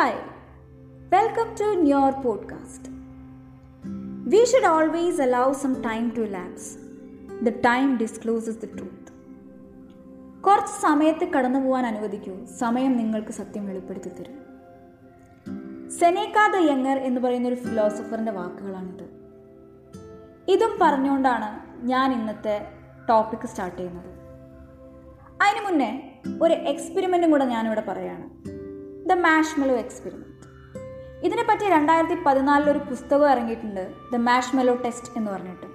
Hi, welcome to your podcast. We should always allow some time to elapse. The time discloses the truth. കുറച്ച് സമയത്ത് കടന്നു പോകാൻ അനുവദിക്കൂ സമയം നിങ്ങൾക്ക് സത്യം വെളിപ്പെടുത്തി തരും സെനേക്ക ദ യങ്ങർ എന്ന് പറയുന്ന ഒരു ഫിലോസഫറിന്റെ വാക്കുകളാണിത് ഇതും പറഞ്ഞുകൊണ്ടാണ് ഞാൻ ഇന്നത്തെ ടോപ്പിക് സ്റ്റാർട്ട് ചെയ്യുന്നത് അതിനു മുന്നേ ഒരു എക്സ്പെരിമെന്റും കൂടെ ഞാനിവിടെ പറയുകയാണ് ദ മാഷ്മെലോ എക്സ്പെരിമെന്റ് ഇതിനെപ്പറ്റി രണ്ടായിരത്തി പതിനാലിൽ ഒരു പുസ്തകം ഇറങ്ങിയിട്ടുണ്ട് ദ മാഷ്മെലോ ടെസ്റ്റ് എന്ന് പറഞ്ഞിട്ട്.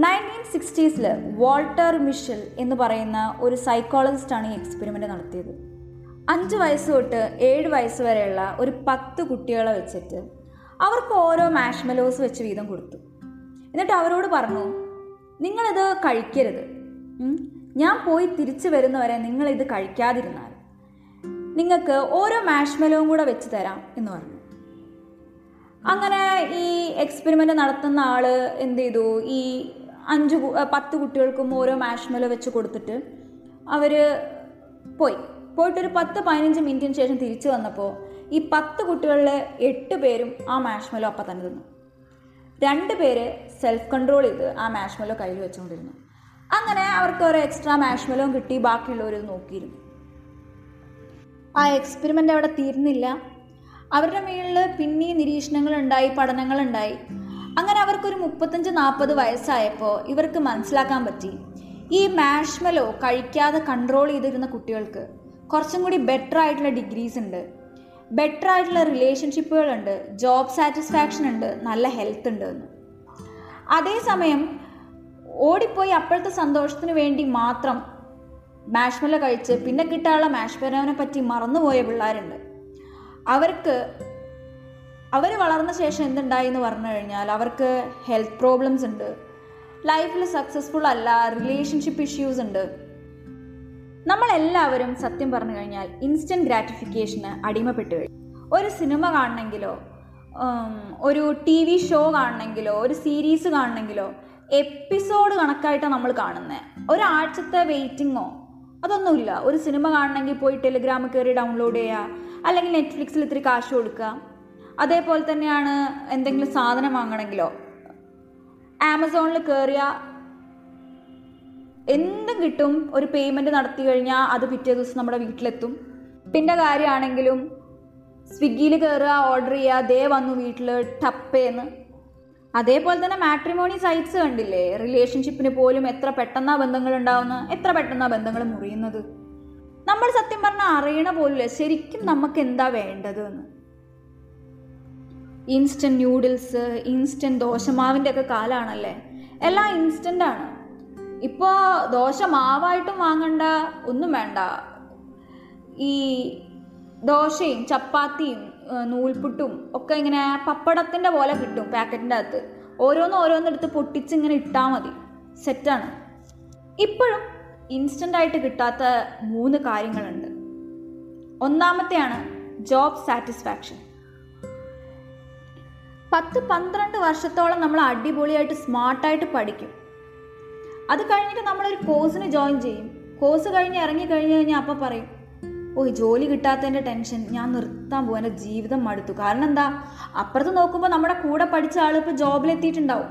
നയന്റീൻ സിക്സ്റ്റീസിൽ വാൾട്ടർ മിഷൽ എന്ന് പറയുന്ന ഒരു സൈക്കോളജിസ്റ്റാണ് ഈ എക്സ്പെരിമെന്റ് നടത്തിയത്. അഞ്ച് വയസ്സ് തൊട്ട് ഏഴ് വയസ്സ് വരെയുള്ള ഒരു പത്ത് കുട്ടികളെ വെച്ചിട്ട് അവർക്ക് ഓരോ മാഷ്മെലോസ് വെച്ച് വീതം കൊടുത്തു. എന്നിട്ട് അവരോട് പറഞ്ഞു നിങ്ങളിത് കഴിക്കരുത്. ഞാൻ പോയി തിരിച്ചു വരുന്നവരെ നിങ്ങളിത് കഴിക്കാതിരുന്നാൽ നിങ്ങൾക്ക് ഓരോ മാഷ്മെലോവും കൂടെ വെച്ച് തരാം എന്ന് പറഞ്ഞു. അങ്ങനെ ഈ എക്സ്പെരിമെന്റ് നടത്തുന്ന ആൾ എന്ത് ചെയ്തു? ഈ അഞ്ച് പത്ത് കുട്ടികൾക്കും ഓരോ മാഷ്മെലോ വെച്ച് കൊടുത്തിട്ട് അവർ പോയി. പോയിട്ടൊരു പത്ത് പതിനഞ്ച് മിനിറ്റിന് ശേഷം തിരിച്ചു വന്നപ്പോൾ ഈ പത്ത് കുട്ടികളിലെ എട്ട് പേരും ആ മാഷ്മെലോ അപ്പം തന്നെ തിന്നു. രണ്ട് പേര് സെൽഫ് കൺട്രോൾ ചെയ്ത് ആ മാഷ്മെലോ കയ്യിൽ വെച്ചുകൊണ്ടിരുന്നു. അങ്ങനെ അവർക്ക് ഓരോ എക്സ്ട്രാ മാഷ്മെലോ കിട്ടി ബാക്കിയുള്ളവർ നോക്കിയിരുന്നു. ആ എക്സ്പെരിമെന്റ് അവിടെ തീർന്നില്ല. അവരുടെ മേളിൽ പിന്നെയും നിരീക്ഷണങ്ങളുണ്ടായി പഠനങ്ങളുണ്ടായി. അങ്ങനെ അവർക്കൊരു മുപ്പത്തഞ്ച് നാൽപ്പത് വയസ്സായപ്പോൾ ഇവർക്ക് മനസ്സിലാക്കാൻ പറ്റി. ഈ മാഷ്മലോ കഴിക്കാതെ കൺട്രോൾ ചെയ്തിരുന്ന കുട്ടികൾക്ക് കുറച്ചും കൂടി ബെറ്റർ ആയിട്ടുള്ള ഡിഗ്രീസ് ഉണ്ട്. ബെറ്റർ ആയിട്ടുള്ള റിലേഷൻഷിപ്പുകളുണ്ട് ജോബ് സാറ്റിസ്ഫാക്ഷൻ ഉണ്ട്. നല്ല ഹെൽത്ത് ഉണ്ട് എന്ന്. അതേസമയം ഓടിപ്പോയി അപ്പോഴത്തെ സന്തോഷത്തിന് വേണ്ടി മാത്രം മാഷ്മെല്ലോ കഴിച്ച് പിന്നെ കിട്ടാനുള്ള മാഷ്മലവിനെ പറ്റി മറന്നുപോയ പിള്ളേരുണ്ട്. അവർക്ക് അവർ വളർന്ന ശേഷം എന്തുണ്ടായി എന്ന് പറഞ്ഞു കഴിഞ്ഞാൽ അവർക്ക് ഹെൽത്ത് പ്രോബ്ലംസ് ഉണ്ട്. ലൈഫിൽ സക്സസ്ഫുൾ അല്ല റിലേഷൻഷിപ്പ് ഇഷ്യൂസ് ഉണ്ട്. നമ്മളെല്ലാവരും സത്യം പറഞ്ഞു കഴിഞ്ഞാൽ ഇൻസ്റ്റന്റ് ഗ്രാറ്റിഫിക്കേഷന് അടിമപ്പെട്ട് കഴിഞ്ഞു. ഒരു സിനിമ കാണണമെങ്കിലോ ഒരു ടി വി ഷോ കാണണമെങ്കിലോ ഒരു സീരീസ് കാണണമെങ്കിലോ എപ്പിസോഡ് കണക്കായിട്ടാണ് നമ്മൾ കാണുന്നത്. ഒരാഴ്ചത്തെ വെയിറ്റിങ്ങോ അതൊന്നുമില്ല. ഒരു സിനിമ കാണണമെങ്കിൽ പോയി ടെലിഗ്രാമിൽ കയറി ഡൗൺലോഡ് ചെയ്യുക. അല്ലെങ്കിൽ നെറ്റ്ഫ്ലിക്സിൽ ഇത്തിരി കാശ് കൊടുക്കുക. അതേപോലെ തന്നെയാണ് എന്തെങ്കിലും സാധനം വാങ്ങണമെങ്കിലോ? ആമസോണിൽ കയറിയ എന്തും കിട്ടും. ഒരു പേയ്മെന്റ് നടത്തി കഴിഞ്ഞാൽ അത് പിറ്റേ ദിവസം നമ്മുടെ വീട്ടിലെത്തും. പിന്നെ കാര്യമാണെങ്കിലും സ്വിഗ്ഗിയിൽ കയറുക ഓർഡർ ചെയ്യുക ദേ വന്നു വീട്ടിൽ ടപ്പേന്ന്. അതേപോലെ തന്നെ മാട്രിമോണി സൈറ്റ്സ് കണ്ടില്ലേ? റിലേഷൻഷിപ്പിന് പോലും എത്ര പെട്ടെന്നാ ബന്ധങ്ങൾ ഉണ്ടാവുന്ന? എത്ര പെട്ടെന്നാ ബന്ധങ്ങൾ മുറിയുന്നത്? നമ്മൾ സത്യം പറഞ്ഞാൽ അറിയണ പോലില്ല ശരിക്കും നമുക്ക് എന്താ വേണ്ടത് എന്ന് ഇൻസ്റ്റന്റ് ന്യൂഡിൽസ് ഇൻസ്റ്റന്റ് ദോശമാവിന്റെ ഒക്കെ കാലാണല്ലേ? എല്ലാം ഇൻസ്റ്റന്റ് ആണ്. ഇപ്പോൾ ദോശമാവായിട്ടും വാങ്ങണ്ട ഒന്നും വേണ്ട. ഈ ദോശയും ചപ്പാത്തിയും നൂൽപുട്ടും ഒക്കെ ഇങ്ങനെ പപ്പടത്തിന്റെ പോലെ കിട്ടും പാക്കറ്റിന്റെ അകത്ത്. ഓരോന്ന് എടുത്ത് പൊട്ടിച്ച് ഇങ്ങനെ ഇട്ടാൽ മതി സെറ്റാണ് ഇപ്പോഴും ഇൻസ്റ്റന്റ് ആയിട്ട് കിട്ടാത്ത മൂന്ന് കാര്യങ്ങളുണ്ട്. ഒന്നാമത്തെയാണ് ജോബ് സാറ്റിസ്ഫാക്ഷൻ പത്ത് പന്ത്രണ്ട് വർഷത്തോളം നമ്മൾ അടിപൊളിയായിട്ട് സ്മാർട്ടായിട്ട് പഠിക്കും. അത് കഴിഞ്ഞിട്ട് നമ്മളൊരു കോഴ്സിന് ജോയിൻ ചെയ്യും. കോഴ്സ് കഴിഞ്ഞ് ഇറങ്ങി കഴിഞ്ഞ് കഴിഞ്ഞാൽ അപ്പം പറയും ഓ ജോലി കിട്ടാത്തതിന്റെ ടെൻഷൻ ഞാൻ നിർത്താൻ പോകും എന്റെ ജീവിതം മടുത്തു. കാരണം എന്താ? അപ്പുറത്ത് നോക്കുമ്പോൾ നമ്മുടെ കൂടെ പഠിച്ച ആൾ ഇപ്പോൾ ജോബിലെത്തിയിട്ടുണ്ടാവും.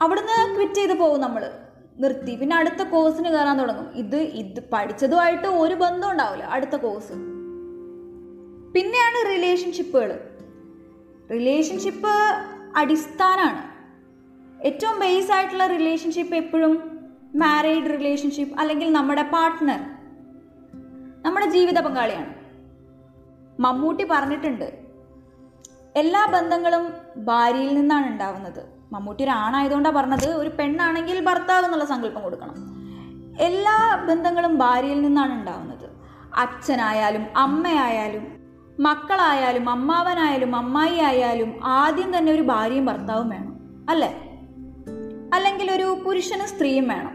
അവിടുന്ന് ക്വിറ്റ് ചെയ്ത് പോകും നമ്മൾ നിർത്തി. പിന്നെ അടുത്ത കോഴ്സിന് കയറാൻ തുടങ്ങും. ഇത് ഇത് പഠിച്ചതുമായിട്ട് ഒരു ബന്ധം ഉണ്ടാവില്ല അടുത്ത കോഴ്സ്. പിന്നെയാണ് റിലേഷൻഷിപ്പുകൾ റിലേഷൻഷിപ്പ് അടിസ്ഥാനമാണ് ഏറ്റവും ബേസ് ആയിട്ടുള്ള റിലേഷൻഷിപ്പ് എപ്പോഴും മാരീഡ് റിലേഷൻഷിപ്പ് അല്ലെങ്കിൽ നമ്മുടെ പാർട്ട്ണർ നമ്മുടെ ജീവിത പങ്കാളിയാണ്. മമ്മൂട്ടി പറഞ്ഞിട്ടുണ്ട് എല്ലാ ബന്ധങ്ങളും ഭാര്യയിൽ നിന്നാണ് ഉണ്ടാവുന്നത്. മമ്മൂട്ടി ഒരു ആണായതുകൊണ്ടാണ് പറഞ്ഞത് ഒരു പെണ്ണാണെങ്കിൽ ഭർത്താവ് എന്നുള്ള സങ്കല്പം കൊടുക്കണം. എല്ലാ ബന്ധങ്ങളും ഭാര്യയിൽ നിന്നാണ് ഉണ്ടാവുന്നത്. അച്ഛനായാലും അമ്മയായാലും മക്കളായാലും അമ്മാവനായാലും അമ്മായി ആയാലും ആദ്യം തന്നെ ഒരു ഭാര്യയും ഭർത്താവും വേണം അല്ലേ? അല്ലെങ്കിൽ ഒരു പുരുഷനും സ്ത്രീയും വേണം.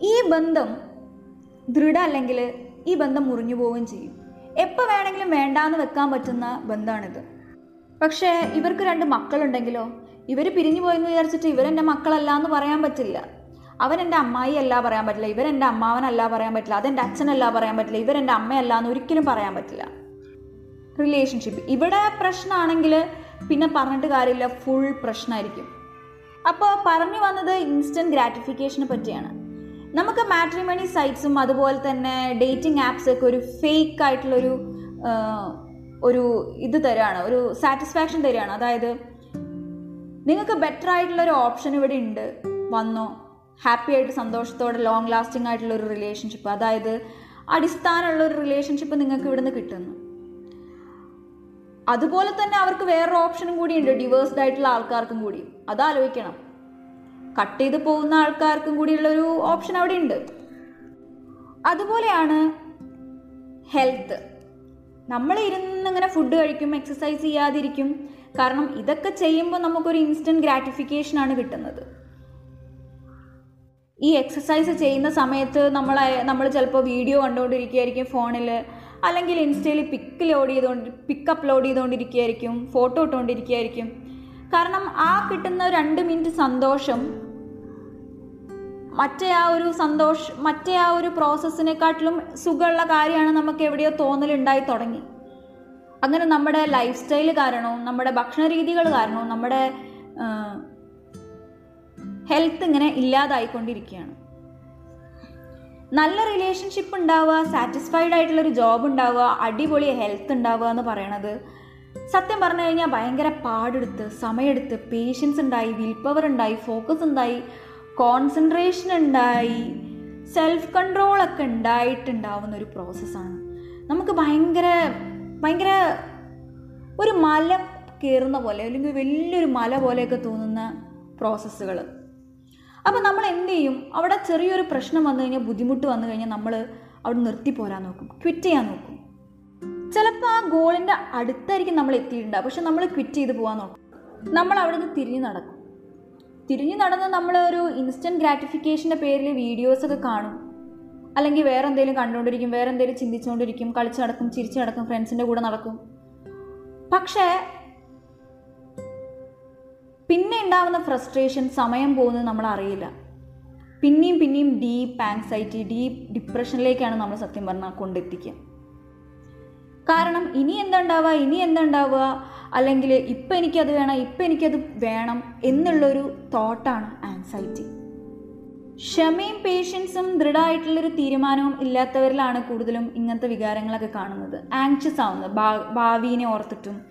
ഈ ബന്ധം ദൃഢ അല്ലെങ്കിൽ ഈ ബന്ധം മുറിഞ്ഞു പോവുകയും ചെയ്യും. എപ്പോൾ വേണമെങ്കിലും വേണ്ടാന്ന് വെക്കാൻ പറ്റുന്ന ബന്ധമാണിത് പക്ഷേ ഇവർക്ക് രണ്ട് മക്കളുണ്ടെങ്കിലോ? ഇവർ പിരിഞ്ഞു പോയെന്ന് വിചാരിച്ചിട്ട് ഇവരെന്റെ മക്കളല്ല എന്ന് പറയാൻ പറ്റില്ല. അവൻ എന്റെ അമ്മായി അല്ല പറയാൻ പറ്റില്ല. ഇവൻ എന്റെ അമ്മാവനല്ല പറയാൻ പറ്റില്ല. അതെന്റെ അച്ഛനല്ല പറയാൻ പറ്റില്ല. ഇവർ അമ്മയല്ല എന്ന് ഒരിക്കലും പറയാൻ പറ്റില്ല. റിലേഷൻഷിപ്പ് ഇവിടെ പ്രശ്നമാണെങ്കിൽ പിന്നെ പറഞ്ഞിട്ട് കാര്യമില്ല. ഫുൾ പ്രശ്നമായിരിക്കും അപ്പോൾ പറഞ്ഞു വന്നത് ഇൻസ്റ്റന്റ് ഗ്രാറ്റിഫിക്കേഷനെ പറ്റിയാണ്. നമുക്ക് മാട്രിമണി സൈറ്റ്സും അതുപോലെ തന്നെ ഡേറ്റിംഗ് ആപ്സ് ഒക്കെ ഒരു ഫേക്ക് ആയിട്ടുള്ളൊരു ഒരു ഇത് തരാണ് ഒരു സാറ്റിസ്ഫാക്ഷൻ തരികയാണ് അതായത് നിങ്ങൾക്ക് ബെറ്റർ ആയിട്ടുള്ള ഒരു ഓപ്ഷൻ ഇവിടെ ഉണ്ട് വന്നോ ഹാപ്പി ആയിട്ട് സന്തോഷത്തോടെ ലോങ് ലാസ്റ്റിംഗ് ആയിട്ടുള്ള ഒരു റിലേഷൻഷിപ്പ് അതായത് അടിസ്ഥാനമുള്ള ഒരു റിലേഷൻഷിപ്പ് നിങ്ങൾക്ക് ഇവിടെ നിന്ന് കിട്ടുന്നു. അതുപോലെ തന്നെ അവർക്ക് വേറൊരു ഓപ്ഷനും കൂടി ഉണ്ട് ഡിവേഴ്സ്ഡ് ആയിട്ടുള്ള ആൾക്കാർക്കും കൂടി. അത് ആലോചിക്കണം. കട്ട് ചെയ്ത് പോകുന്ന ആൾക്കാർക്കും കൂടിയുള്ള ഒരു ഓപ്ഷൻ അവിടെ ഉണ്ട് അതുപോലെയാണ് ഹെൽത്ത്. നമ്മൾ ഇരുന്ന് ഇങ്ങനെ ഫുഡ് കഴിക്കും എക്സസൈസ് ചെയ്യാതിരിക്കും. കാരണം ഇതൊക്കെ ചെയ്യുമ്പോൾ നമുക്കൊരു ഇൻസ്റ്റന്റ് ഗ്രാറ്റിഫിക്കേഷനാണ് കിട്ടുന്നത്. ഈ എക്സസൈസ് ചെയ്യുന്ന സമയത്ത് നമ്മൾ നമ്മൾ ചിലപ്പോൾ വീഡിയോ കണ്ടുകൊണ്ടിരിക്കുകയായിരിക്കും ഫോണിൽ അല്ലെങ്കിൽ ഇൻസ്റ്റയിൽ പിക്ക് ലോഡ് ചെയ്തുകൊണ്ട് പിക്ക് അപ്ലോഡ് ചെയ്തുകൊണ്ടിരിക്കുകയായിരിക്കും ഫോട്ടോ ഇട്ടുകൊണ്ടിരിക്കുകയായിരിക്കും കാരണം ആ കിട്ടുന്ന രണ്ട് മിനിറ്റ് സന്തോഷം മറ്റേ ആ ഒരു സന്തോഷ മറ്റേ ആ ഒരു പ്രോസസ്സിനെക്കാട്ടിലും സുഖമുള്ള കാര്യമാണ് നമുക്ക് എവിടെയോ തോന്നലുണ്ടായി തുടങ്ങി. അങ്ങനെ നമ്മുടെ ലൈഫ് സ്റ്റൈൽ കാരണവും നമ്മുടെ ഭക്ഷണ രീതികൾ കാരണവും നമ്മുടെ ഹെൽത്ത് ഇങ്ങനെ ഇല്ലാതായിക്കൊണ്ടിരിക്കുകയാണ്. നല്ല റിലേഷൻഷിപ്പ് ഉണ്ടാവുക സാറ്റിസ്ഫൈഡ് ആയിട്ടുള്ളൊരു ജോബ് ഉണ്ടാവുക അടിപൊളി ഹെൽത്ത് ഉണ്ടാവുക എന്ന് പറയണത് സത്യം പറഞ്ഞു കഴിഞ്ഞാൽ ഭയങ്കര പാടെടുത്ത് സമയമെടുത്ത് പേഷ്യൻസ് ഉണ്ടായി വിൽ പവർ ഉണ്ടായി ഫോക്കസ് ഉണ്ടായി കോൺസെൻട്രേഷൻ ഉണ്ടായി സെൽഫ് കൺട്രോളൊക്കെ ഉണ്ടായിട്ടുണ്ടാവുന്ന ഒരു പ്രോസസ്സാണ് നമുക്ക് ഭയങ്കര ഭയങ്കര ഒരു മല കയറുന്ന പോലെ അല്ലെങ്കിൽ വലിയൊരു മല പോലെയൊക്കെ തോന്നുന്ന പ്രോസസ്സുകൾ അപ്പോൾ നമ്മൾ എന്ത് ചെയ്യും? അവിടെ ചെറിയൊരു പ്രശ്നം വന്നു കഴിഞ്ഞാൽ ബുദ്ധിമുട്ട് വന്നു കഴിഞ്ഞാൽ നമ്മൾ അവിടെ നിർത്തി പോരാൻ നോക്കും ക്വിറ്റ് ചെയ്യാൻ നോക്കും. ചിലപ്പോൾ ആ ഗോളിന്റെ അടുത്തായിരിക്കും നമ്മൾ എത്തിയിട്ടുണ്ടാവുക പക്ഷെ നമ്മൾ ക്വിറ്റ് ചെയ്ത് പോകാൻ നോക്കും. നമ്മൾ അവിടെ നിന്ന് തിരിഞ്ഞ് നടക്കും. തിരിഞ്ഞു നടന്ന് നമ്മൾ ഒരു ഇൻസ്റ്റന്റ് ഗ്രാറ്റിഫിക്കേഷന്റെ പേരിൽ വീഡിയോസൊക്കെ കാണും അല്ലെങ്കിൽ വേറെ എന്തെങ്കിലും കണ്ടുകൊണ്ടിരിക്കും വേറെ എന്തെങ്കിലും ചിന്തിച്ചുകൊണ്ടിരിക്കും കളിച്ച് നടക്കും ചിരിച്ചു നടക്കും ഫ്രണ്ട്സിന്റെ കൂടെ നടക്കും. പക്ഷേ പിന്നെ ഉണ്ടാവുന്ന ഫ്രസ്ട്രേഷൻ സമയം പോകുന്നത് നമ്മൾ അറിയില്ല പിന്നെയും പിന്നെയും ഡീപ്പ് ആങ്സൈറ്റി ഡീപ്പ് ഡിപ്രഷനിലേക്കാണ് നമ്മൾ സത്യം പറഞ്ഞാൽ കൊണ്ടെത്തിക്കുക. കാരണം ഇനി എന്തുണ്ടാവുക ഇനി എന്തുണ്ടാവുക അല്ലെങ്കിൽ ഇപ്പം എനിക്കത് വേണം ഇപ്പം എനിക്കത് വേണം എന്നുള്ളൊരു തോട്ടാണ് ആൻസൈറ്റി ക്ഷമയും പേഷ്യൻസും ദൃഢമായിട്ടുള്ളൊരു തീരുമാനവും ഇല്ലാത്തവരിലാണ് കൂടുതലും ഇങ്ങനത്തെ വികാരങ്ങളൊക്കെ കാണുന്നത്. ആങ്ഷ്യസ് ആവുന്നത് ഭാവിനെ ഓർത്തിട്ടും.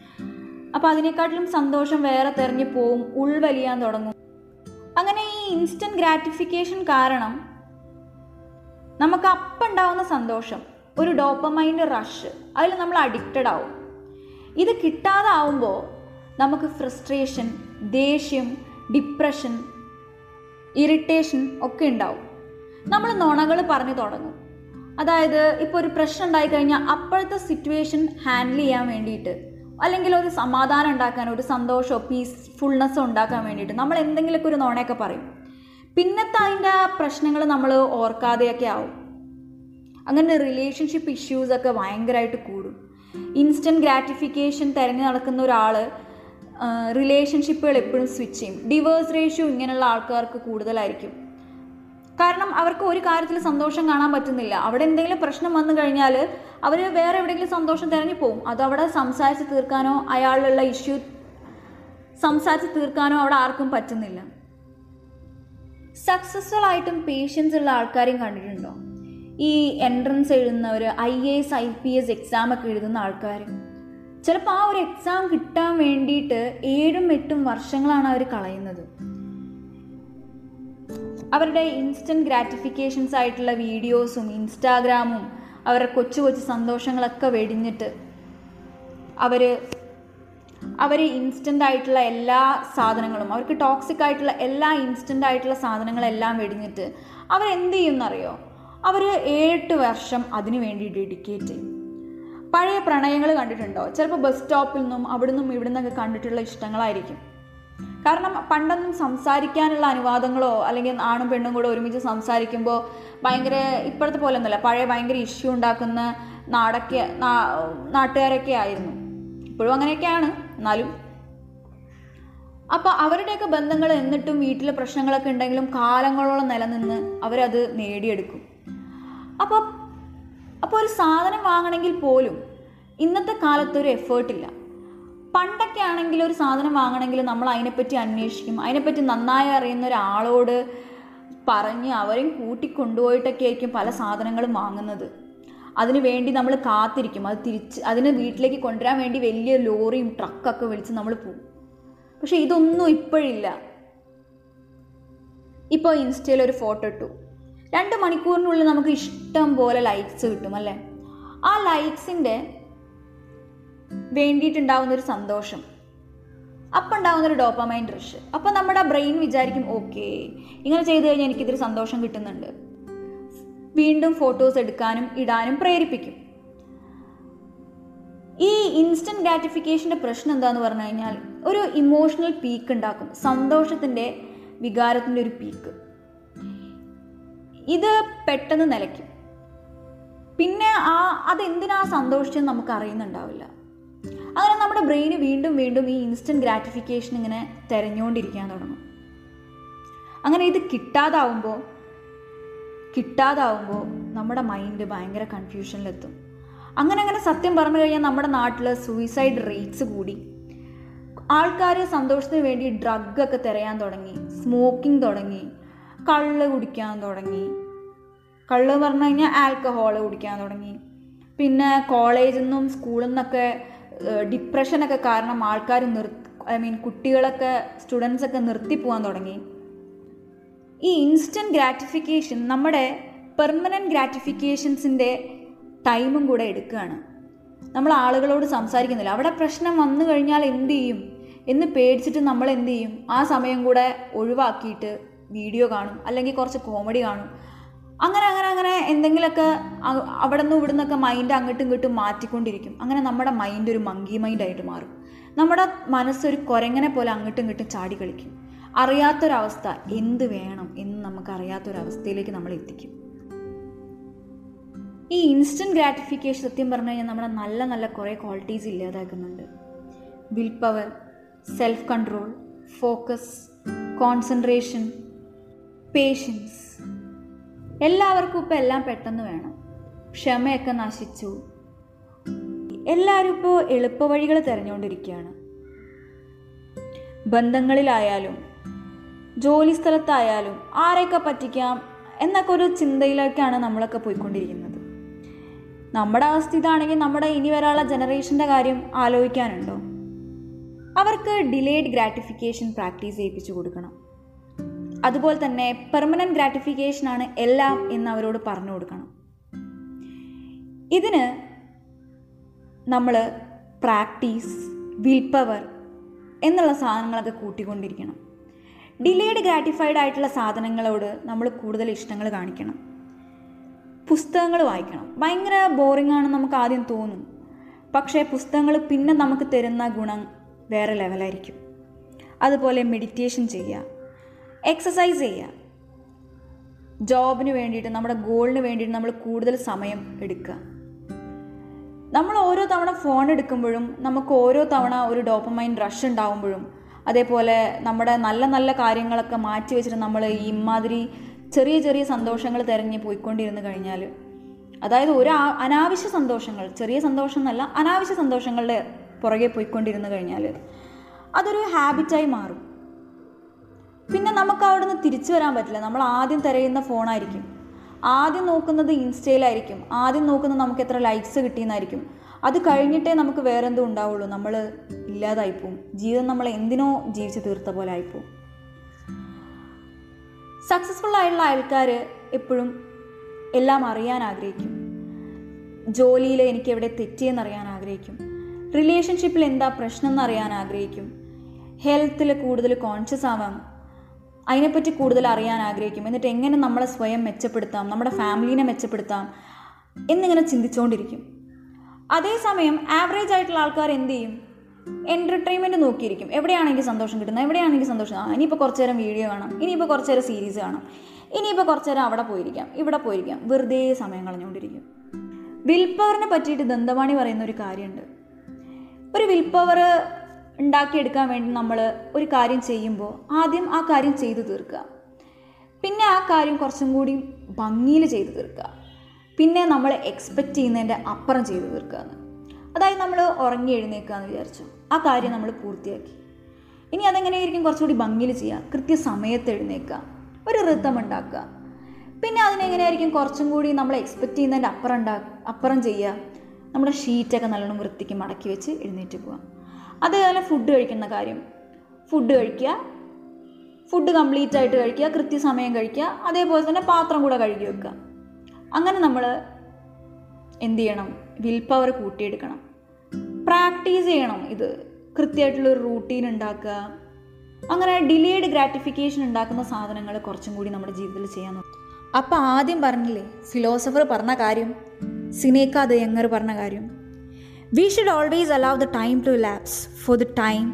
അപ്പോൾ അതിനെക്കാട്ടിലും സന്തോഷം വേറെ തെരഞ്ഞു പോവും ഉൾവലിയാൻ തുടങ്ങും. അങ്ങനെ ഈ ഇൻസ്റ്റന്റ് ഗ്രാറ്റിഫിക്കേഷൻ കാരണം നമുക്ക് അപ്പുണ്ടാവുന്ന സന്തോഷം ഒരു ഡോപ്പമൈന്റെ റഷ് അതിൽ നമ്മൾ അഡിക്റ്റഡ് ആവും. ഇത് കിട്ടാതെ ആവുമ്പോൾ നമുക്ക് ഫ്രസ്ട്രേഷൻ ദേഷ്യം ഡിപ്രഷൻ ഇറിറ്റേഷൻ ഒക്കെ ഉണ്ടാവും. നമ്മൾ നുണകൾ പറഞ്ഞു തുടങ്ങും. അതായത് ഇപ്പോൾ ഒരു പ്രശ്നം ഉണ്ടായി കഴിഞ്ഞാൽ അപ്പോഴത്തെ സിറ്റുവേഷൻ ഹാൻഡിൽ ചെയ്യാൻ വേണ്ടിയിട്ട് അല്ലെങ്കിൽ ഒരു സമാധാനം ഉണ്ടാക്കാൻ ഒരു സന്തോഷമോ പീസ്ഫുൾനെസ്സോ ഉണ്ടാക്കാൻ വേണ്ടിയിട്ട് നമ്മൾ എന്തെങ്കിലുമൊക്കെ ഒരു നോണയൊക്കെ പറയും. പിന്നത്തെ അതിന്റെ പ്രശ്നങ്ങൾ നമ്മൾ ഓർക്കാതെയൊക്കെ ആവും. അങ്ങനെ റിലേഷൻഷിപ്പ് ഇഷ്യൂസൊക്കെ ഭയങ്കരമായിട്ട് കൂടും. ഇൻസ്റ്റന്റ് ഗ്രാറ്റിഫിക്കേഷൻ തിരഞ്ഞു നടക്കുന്ന ഒരാൾ റിലേഷൻഷിപ്പുകൾ എപ്പോഴും സ്വിച്ച് ചെയ്യും. ഡിവേഴ്സ് റേഷ്യോ ഇങ്ങനെയുള്ള ആൾക്കാർക്ക് കൂടുതലായിരിക്കും. കാരണം അവർക്ക് ഒരു കാര്യത്തിൽ സന്തോഷം കാണാൻ പറ്റുന്നില്ല. അവിടെ എന്തെങ്കിലും പ്രശ്നം വന്നു കഴിഞ്ഞാൽ അവർ വേറെ എവിടെയെങ്കിലും സന്തോഷം തിരഞ്ഞു പോകും. അതവിടെ സംസാരിച്ച് തീർക്കാനോ അയാളിലുള്ള ഇഷ്യൂ സംസാരിച്ച് തീർക്കാനോ അവിടെ ആർക്കും പറ്റുന്നില്ല. സക്സസ്ഫുൾ ആയിട്ടും പേഷ്യൻസ് ഉള്ള ആൾക്കാരെയും കണ്ടിട്ടുണ്ടോ? ഈ entrance എഴുതുന്നവർ I A S I P S exam ഒക്കെ എഴുതുന്ന ആൾക്കാർ ചിലപ്പോൾ ആ ഒരു എക്സാം കിട്ടാൻ വേണ്ടിയിട്ട് ഏഴും എട്ടും വർഷങ്ങളാണ് അവർ കളയുന്നത്. അവരുടെ ഇൻസ്റ്റന്റ് ഗ്രാറ്റിഫിക്കേഷൻസ് ആയിട്ടുള്ള വീഡിയോസും ഇൻസ്റ്റാഗ്രാമും അവരുടെ കൊച്ചു കൊച്ചു സന്തോഷങ്ങളൊക്കെ വെടിഞ്ഞിട്ട് അവർ അവർ ഇൻസ്റ്റന്റ് ആയിട്ടുള്ള എല്ലാ സാധനങ്ങളും അവർക്ക് ടോക്സിക് ആയിട്ടുള്ള എല്ലാ ഇൻസ്റ്റന്റ് ആയിട്ടുള്ള സാധനങ്ങളെല്ലാം വെടിഞ്ഞിട്ട് അവരെന്ത് ചെയ്യുമെന്നറിയോ അവർ ഏഴെട്ട് വർഷം അതിനു വേണ്ടി ഡെഡിക്കേറ്റ് ചെയ്യും. പഴയ പ്രണയങ്ങൾ കണ്ടിട്ടുണ്ടോ? ചിലപ്പോൾ ബസ് സ്റ്റോപ്പിൽ നിന്നും അവിടെ നിന്നും ഇവിടെ നിന്നൊക്കെ കണ്ടിട്ടുള്ള ഇഷ്ടങ്ങളായിരിക്കും. കാരണം പണ്ടൊന്നും സംസാരിക്കാനുള്ള അനുവാദങ്ങളോ അല്ലെങ്കിൽ ആണും പെണ്ണും കൂടെ ഒരുമിച്ച് സംസാരിക്കുമ്പോൾ ഭയങ്കര ഇപ്പോഴത്തെ പോലെ ഒന്നുമല്ല. പഴയ ഭയങ്കര ഇഷ്യൂ ഉണ്ടാക്കുന്ന നാടൊക്കെ നാട്ടുകാരൊക്കെ ആയിരുന്നു. ഇപ്പോഴും അങ്ങനെയൊക്കെയാണ്. എന്നാലും അപ്പോൾ അവരുടെയൊക്കെ ബന്ധങ്ങൾ എന്നിട്ടും വീട്ടിലെ പ്രശ്നങ്ങളൊക്കെ ഉണ്ടെങ്കിലും കാലങ്ങളോളം നിലനിന്ന് അവരത് നേടിയെടുക്കും. അപ്പോൾ അപ്പോൾ ഒരു സാധനം വാങ്ങണമെങ്കിൽ പോലും ഇന്നത്തെ കാലത്ത് ഒരു എഫേർട്ടില്ല പണ്ടൊക്കെ ആണെങ്കിൽ ഒരു സാധനം വാങ്ങണമെങ്കിൽ നമ്മൾ അതിനെപ്പറ്റി അന്വേഷിക്കും. അതിനെപ്പറ്റി നന്നായി അറിയുന്ന ഒരാളോട് പറഞ്ഞ് അവരെയും കൂട്ടിക്കൊണ്ടുപോയിട്ടൊക്കെ ആയിരിക്കും പല സാധനങ്ങളും വാങ്ങുന്നത്. അതിനു വേണ്ടി നമ്മൾ കാത്തിരിക്കും. അത് തിരിച്ച് അതിനെ വീട്ടിലേക്ക് കൊണ്ടുവരാൻ വേണ്ടി വലിയ ലോറിയും ട്രക്കൊക്കെ വിളിച്ച് നമ്മൾ പോകും പക്ഷേ ഇതൊന്നും ഇപ്പോഴില്ല. ഇപ്പോൾ ഇൻസ്റ്റയിൽ ഒരു ഫോട്ടോ ഇട്ടു. രണ്ട് മണിക്കൂറിനുള്ളിൽ നമുക്ക് ഇഷ്ടം പോലെ ലൈക്സ് കിട്ടും അല്ലേ? ആ ലൈക്സിന്റെ വേണ്ടിയിട്ടുണ്ടാവുന്ന ഒരു സന്തോഷം. അപ്പം ഉണ്ടാകുന്നൊരു ഡോപ്പമൈൻ റഷ് അപ്പം നമ്മുടെ ബ്രെയിൻ വിചാരിക്കും ഓക്കെ ഇങ്ങനെ ചെയ്തു കഴിഞ്ഞാൽ എനിക്കിതൊരു സന്തോഷം കിട്ടുന്നുണ്ട്. വീണ്ടും ഫോട്ടോസ് എടുക്കാനും ഇടാനും പ്രേരിപ്പിക്കും. ഈ ഇൻസ്റ്റന്റ് ഗ്രാറ്റിഫിക്കേഷന്റെ പ്രശ്നം എന്താന്ന് പറഞ്ഞു കഴിഞ്ഞാൽ ഒരു ഇമോഷണൽ പീക്ക് ഉണ്ടാക്കും. സന്തോഷത്തിന്റെ വികാരത്തിന്റെ ഒരു പീക്ക് ഇത് പെട്ടെന്ന് നിലയ്ക്കും. പിന്നെ ആ അതെന്തിനാ സന്തോഷിച്ചെന്ന് നമുക്ക് അറിയുന്നുണ്ടാവില്ല. അങ്ങനെ നമ്മുടെ ബ്രെയിന് വീണ്ടും വീണ്ടും ഈ ഇൻസ്റ്റന്റ് ഗ്രാറ്റിഫിക്കേഷൻ ഇങ്ങനെ തിരഞ്ഞുകൊണ്ടിരിക്കാൻ തുടങ്ങും. അങ്ങനെ ഇത് കിട്ടാതാവുമ്പോൾ കിട്ടാതാവുമ്പോൾ നമ്മുടെ മൈൻഡ് ഭയങ്കര കൺഫ്യൂഷനിലെത്തും. അങ്ങനെ അങ്ങനെ സത്യം പറഞ്ഞു കഴിഞ്ഞാൽ നമ്മുടെ നാട്ടിൽ സൂയിസൈഡ് റേറ്റ്സ് കൂടി. ആൾക്കാർ സന്തോഷത്തിന് വേണ്ടി ഡ്രഗൊക്കെ തിരയാൻ തുടങ്ങി സ്മോക്കിംഗ് തുടങ്ങി കള്ള് കുടിക്കാൻ തുടങ്ങി. കള്ള് എന്ന് പറഞ്ഞു കഴിഞ്ഞാൽ ആൽക്കഹോൾ കുടിക്കാൻ തുടങ്ങി. പിന്നെ കോളേജിൽ നിന്നും സ്കൂളിൽ നിന്നൊക്കെ ഡിപ്രഷനൊക്കെ കാരണം ആൾക്കാർ നിർ ഐ മീൻ കുട്ടികളൊക്കെ സ്റ്റുഡൻസൊക്കെ നിർത്തി പോകാൻ തുടങ്ങി. ഈ ഇൻസ്റ്റന്റ് ഗ്രാറ്റിഫിക്കേഷൻ നമ്മുടെ പെർമനന്റ് ഗ്രാറ്റിഫിക്കേഷൻസിന്റെ ടൈമും കൂടെ എടുക്കുകയാണ്. നമ്മൾ ആളുകളോട് സംസാരിക്കുന്നില്ല. അവിടെ പ്രശ്നം വന്നു കഴിഞ്ഞാൽ എന്തു ചെയ്യും? എന്ന് പേടിച്ചിട്ട് നമ്മൾ എന്തു ചെയ്യും? ആ സമയം കൂടെ ഒഴിവാക്കിയിട്ട് വീഡിയോ കാണും അല്ലെങ്കിൽ കുറച്ച് കോമഡി കാണും. അങ്ങനെ അങ്ങനെ അങ്ങനെ എന്തെങ്കിലുമൊക്കെ അവിടെ നിന്നും ഇവിടെ നിന്നൊക്കെ മൈൻഡ് അങ്ങോട്ടും ഇങ്ങോട്ടും മാറ്റിക്കൊണ്ടിരിക്കും. അങ്ങനെ നമ്മുടെ മൈൻഡ് ഒരു മങ്കി മൈൻഡായിട്ട് മാറും. നമ്മുടെ മനസ്സൊരു കുരങ്ങനെ പോലെ അങ്ങോട്ടും ഇങ്ങോട്ടും ചാടി കളിക്കും. അറിയാത്തൊരവസ്ഥ എന്ത് വേണം എന്ന് നമുക്ക് അറിയാത്തൊരവസ്ഥയിലേക്ക് നമ്മൾ എത്തിക്കും. ഈ ഇൻസ്റ്റന്റ് ഗ്രാറ്റിഫിക്കേഷൻ സത്യം പറഞ്ഞു കഴിഞ്ഞാൽ നമ്മുടെ നല്ല നല്ല കുറേ qualities ഇല്ലാതാക്കുന്നുണ്ട്. Willpower self control focus concentration patience എല്ലാവർക്കും ഇപ്പോൾ എല്ലാം പെട്ടെന്ന് വേണം. ക്ഷമയൊക്കെ നശിച്ചു. എല്ലാവരും ഇപ്പോൾ എളുപ്പവഴികൾ തിരഞ്ഞുകൊണ്ടിരിക്കുകയാണ്. ബന്ധങ്ങളിലായാലും ജോലി സ്ഥലത്തായാലും ആരെയൊക്കെ പറ്റിക്കാം എന്നൊക്കെ ഒരു ചിന്തയിലേക്കാണ് നമ്മളൊക്കെ പോയിക്കൊണ്ടിരിക്കുന്നത്. നമ്മുടെ അവസ്ഥ ഇതാണെങ്കിൽ നമ്മുടെ ഇനി വരാനുള്ള ജനറേഷന്റെ കാര്യം ആലോചിക്കാനുണ്ടോ? അവർക്ക് ഡിലേഡ് ഗ്രാറ്റിഫിക്കേഷൻ പ്രാക്ടീസ് ചെയ്യിപ്പിച്ചു കൊടുക്കണം. അതുപോലെ തന്നെ പെർമനന്റ് ഗ്രാറ്റിഫിക്കേഷനാണ് എല്ലാം എന്ന് അവരോട് പറഞ്ഞു കൊടുക്കണം. ഇതിന് നമ്മൾ പ്രാക്ടീസ് വിൽ പവർ എന്നുള്ള സാധനങ്ങളൊക്കെ കൂട്ടിക്കൊണ്ടിരിക്കണം. ഡിലേഡ് ഗ്രാറ്റിഫൈഡ് ആയിട്ടുള്ള സാധനങ്ങളോട് നമ്മൾ കൂടുതൽ ഇഷ്ടങ്ങൾ കാണിക്കണം. പുസ്തകങ്ങൾ വായിക്കണം. ഭയങ്കര ബോറിംഗ് ആണെന്ന് നമുക്ക് ആദ്യം തോന്നും. പക്ഷേ പുസ്തകങ്ങൾ പിന്നെ നമുക്ക് തരുന്ന ഗുണം വേറെ ലെവലായിരിക്കും അതുപോലെ മെഡിറ്റേഷൻ ചെയ്യുക. എക്സസൈസ് ചെയ്യുക ജോബിന് വേണ്ടിയിട്ട് നമ്മുടെ ഗോളിന് വേണ്ടിയിട്ട് നമ്മൾ കൂടുതൽ സമയം എടുക്കുക. നമ്മൾ ഓരോ തവണ ഫോൺ എടുക്കുമ്പോഴും നമുക്ക് ഓരോ തവണ ഒരു ഡോപ്പമൈൻ റഷ് ഉണ്ടാകുമ്പോഴും അതേപോലെ നമ്മുടെ നല്ല നല്ല കാര്യങ്ങളൊക്കെ മാറ്റി വെച്ചിട്ട് നമ്മൾ ഈ ഇമാതിരി ചെറിയ ചെറിയ സന്തോഷങ്ങൾ തിരഞ്ഞ് പോയിക്കൊണ്ടിരുന്നു കഴിഞ്ഞാൽ അതായത് ഒരു അനാവശ്യ സന്തോഷങ്ങൾ ചെറിയ സന്തോഷം എന്നല്ല അനാവശ്യ സന്തോഷങ്ങളുടെ പുറകെ പോയിക്കൊണ്ടിരുന്നു കഴിഞ്ഞാൽ അതൊരു ഹാബിറ്റായി മാറും. പിന്നെ നമുക്ക് അവിടെ നിന്ന് തിരിച്ചു വരാൻ പറ്റില്ല. നമ്മൾ ആദ്യം തിരയുന്ന ഫോണായിരിക്കും ആദ്യം നോക്കുന്നത് ഇൻസ്റ്റയിലായിരിക്കും ആദ്യം നോക്കുന്നത് നമുക്ക് എത്ര ലൈക്സ് കിട്ടിയെന്നായിരിക്കും. അത് കഴിഞ്ഞിട്ടേ നമുക്ക് വേറെന്തോ ഉണ്ടാവുള്ളൂ. നമ്മൾ ഇല്ലാതായിപ്പോവും ജീവിതം നമ്മൾ എന്തിനോ ജീവിച്ചു തീർത്ത പോലെ ആയിപ്പോവും സക്സസ്ഫുൾ ആയിട്ടുള്ള ആൾക്കാർ എപ്പോഴും എല്ലാം അറിയാൻ ആഗ്രഹിക്കും. ജോലിയിൽ എനിക്ക് എവിടെ തെറ്റിയെന്ന് അറിയാൻ ആഗ്രഹിക്കും. റിലേഷൻഷിപ്പിൽ എന്താ പ്രശ്നം എന്ന് അറിയാൻ ആഗ്രഹിക്കും. ഹെൽത്തിൽ കൂടുതൽ കോൺഷ്യസ് ആവാം. അതിനെപ്പറ്റി കൂടുതൽ അറിയാൻ ആഗ്രഹിക്കും. എന്നിട്ട് എങ്ങനെ നമ്മളെ സ്വയം മെച്ചപ്പെടുത്താം നമ്മുടെ ഫാമിലീനെ മെച്ചപ്പെടുത്താം എന്നിങ്ങനെ ചിന്തിച്ചുകൊണ്ടിരിക്കും അതേസമയം ആവറേജ് ആയിട്ടുള്ള ആൾക്കാർ എന്ത് ചെയ്യും? എന്റർടൈൻമെന്റ് നോക്കിയിരിക്കും. എവിടെയാണെങ്കിൽ സന്തോഷം കിട്ടുന്നത്? എവിടെയാണെങ്കിൽ സന്തോഷം? ആ ഇനിയിപ്പോൾ കുറച്ച് നേരം വീഡിയോ കാണാം. ഇനിയിപ്പോൾ കുറച്ച് നേരം സീരീസ് കാണാം. ഇനിയിപ്പോൾ കുറച്ച് നേരം അവിടെ പോയിരിക്കാം ഇവിടെ പോയിരിക്കാം. വെറുതെ സമയം കളഞ്ഞുകൊണ്ടിരിക്കും. വിൽ പവറിനെ പറ്റിയിട്ട് ദന്തവാണി പറയുന്ന ഒരു കാര്യമുണ്ട്. ഒരു വിൽ പവർ ഉണ്ടാക്കിയെടുക്കാൻ വേണ്ടി നമ്മൾ ഒരു കാര്യം ചെയ്യുമ്പോൾ ആദ്യം ആ കാര്യം ചെയ്തു തീർക്കുക. പിന്നെ ആ കാര്യം കുറച്ചും കൂടി ഭംഗിയിൽ ചെയ്തു തീർക്കുക. പിന്നെ നമ്മൾ എക്സ്പെക്റ്റ് ചെയ്യുന്നതിന്റെ അപ്പുറം ചെയ്തു തീർക്കുക അതായത് നമ്മൾ ഉറങ്ങി എഴുന്നേക്കുക എന്ന് വിചാരിച്ചു. ആ കാര്യം നമ്മൾ പൂർത്തിയാക്കി. ഇനി അതെങ്ങനെയായിരിക്കും കുറച്ചുകൂടി ഭംഗിയിൽ ചെയ്യുക? കൃത്യസമയത്ത് എഴുന്നേക്കുക. ഒരു ഋത്തം ഉണ്ടാക്കുക. പിന്നെ അതിനെങ്ങനെയായിരിക്കും കുറച്ചും കൂടി നമ്മൾ എക്സ്പെക്റ്റ് ചെയ്യുന്നതിന്റെ അപ്പുറം ഉണ്ടാ അപ്പുറം ചെയ്യുക? നമ്മുടെ ഷീറ്റൊക്കെ നല്ലോണം വൃത്തിക്ക് മടക്കി വെച്ച് എഴുന്നേറ്റ് പോവുക. അതേപോലെ ഫുഡ് കഴിക്കുന്ന കാര്യം. ഫുഡ് കഴിക്കുക ഫുഡ് കംപ്ലീറ്റ് ആയിട്ട് കഴിക്കുക കൃത്യസമയം കഴിക്കുക അതേപോലെ തന്നെ പാത്രം കൂടെ കഴുകി വെക്കുക. അങ്ങനെ നമ്മൾ എന്ത് ചെയ്യണം? Will power കൂട്ടിയെടുക്കണം. പ്രാക്ടീസ് ചെയ്യണം ഇത്. കൃത്യമായിട്ടുള്ളൊരു റൂട്ടീൻ ഉണ്ടാക്കുക. അങ്ങനെ ഡിലേഡ് ഗ്രാറ്റിഫിക്കേഷൻ ഉണ്ടാക്കുന്ന സാധനങ്ങൾ കുറച്ചും കൂടി നമ്മുടെ ജീവിതത്തിൽ ചെയ്യാൻ നോക്കും അപ്പം ആദ്യം പറഞ്ഞില്ലേ ഫിലോസഫർ പറഞ്ഞ കാര്യം സിനേക്ക ദയങ്ങർ പറഞ്ഞ കാര്യം. We should always allow the time to lapse for the time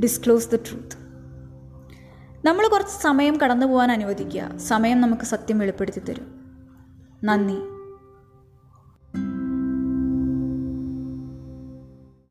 disclose the truth നമ്മൾ കുറച്ച് സമയം കടന്നു പോകാൻ അനുവദിക്കുക. സമയം നമുക്ക് സത്യം വെളിപ്പെടുത്തി തരും. നന്ദി.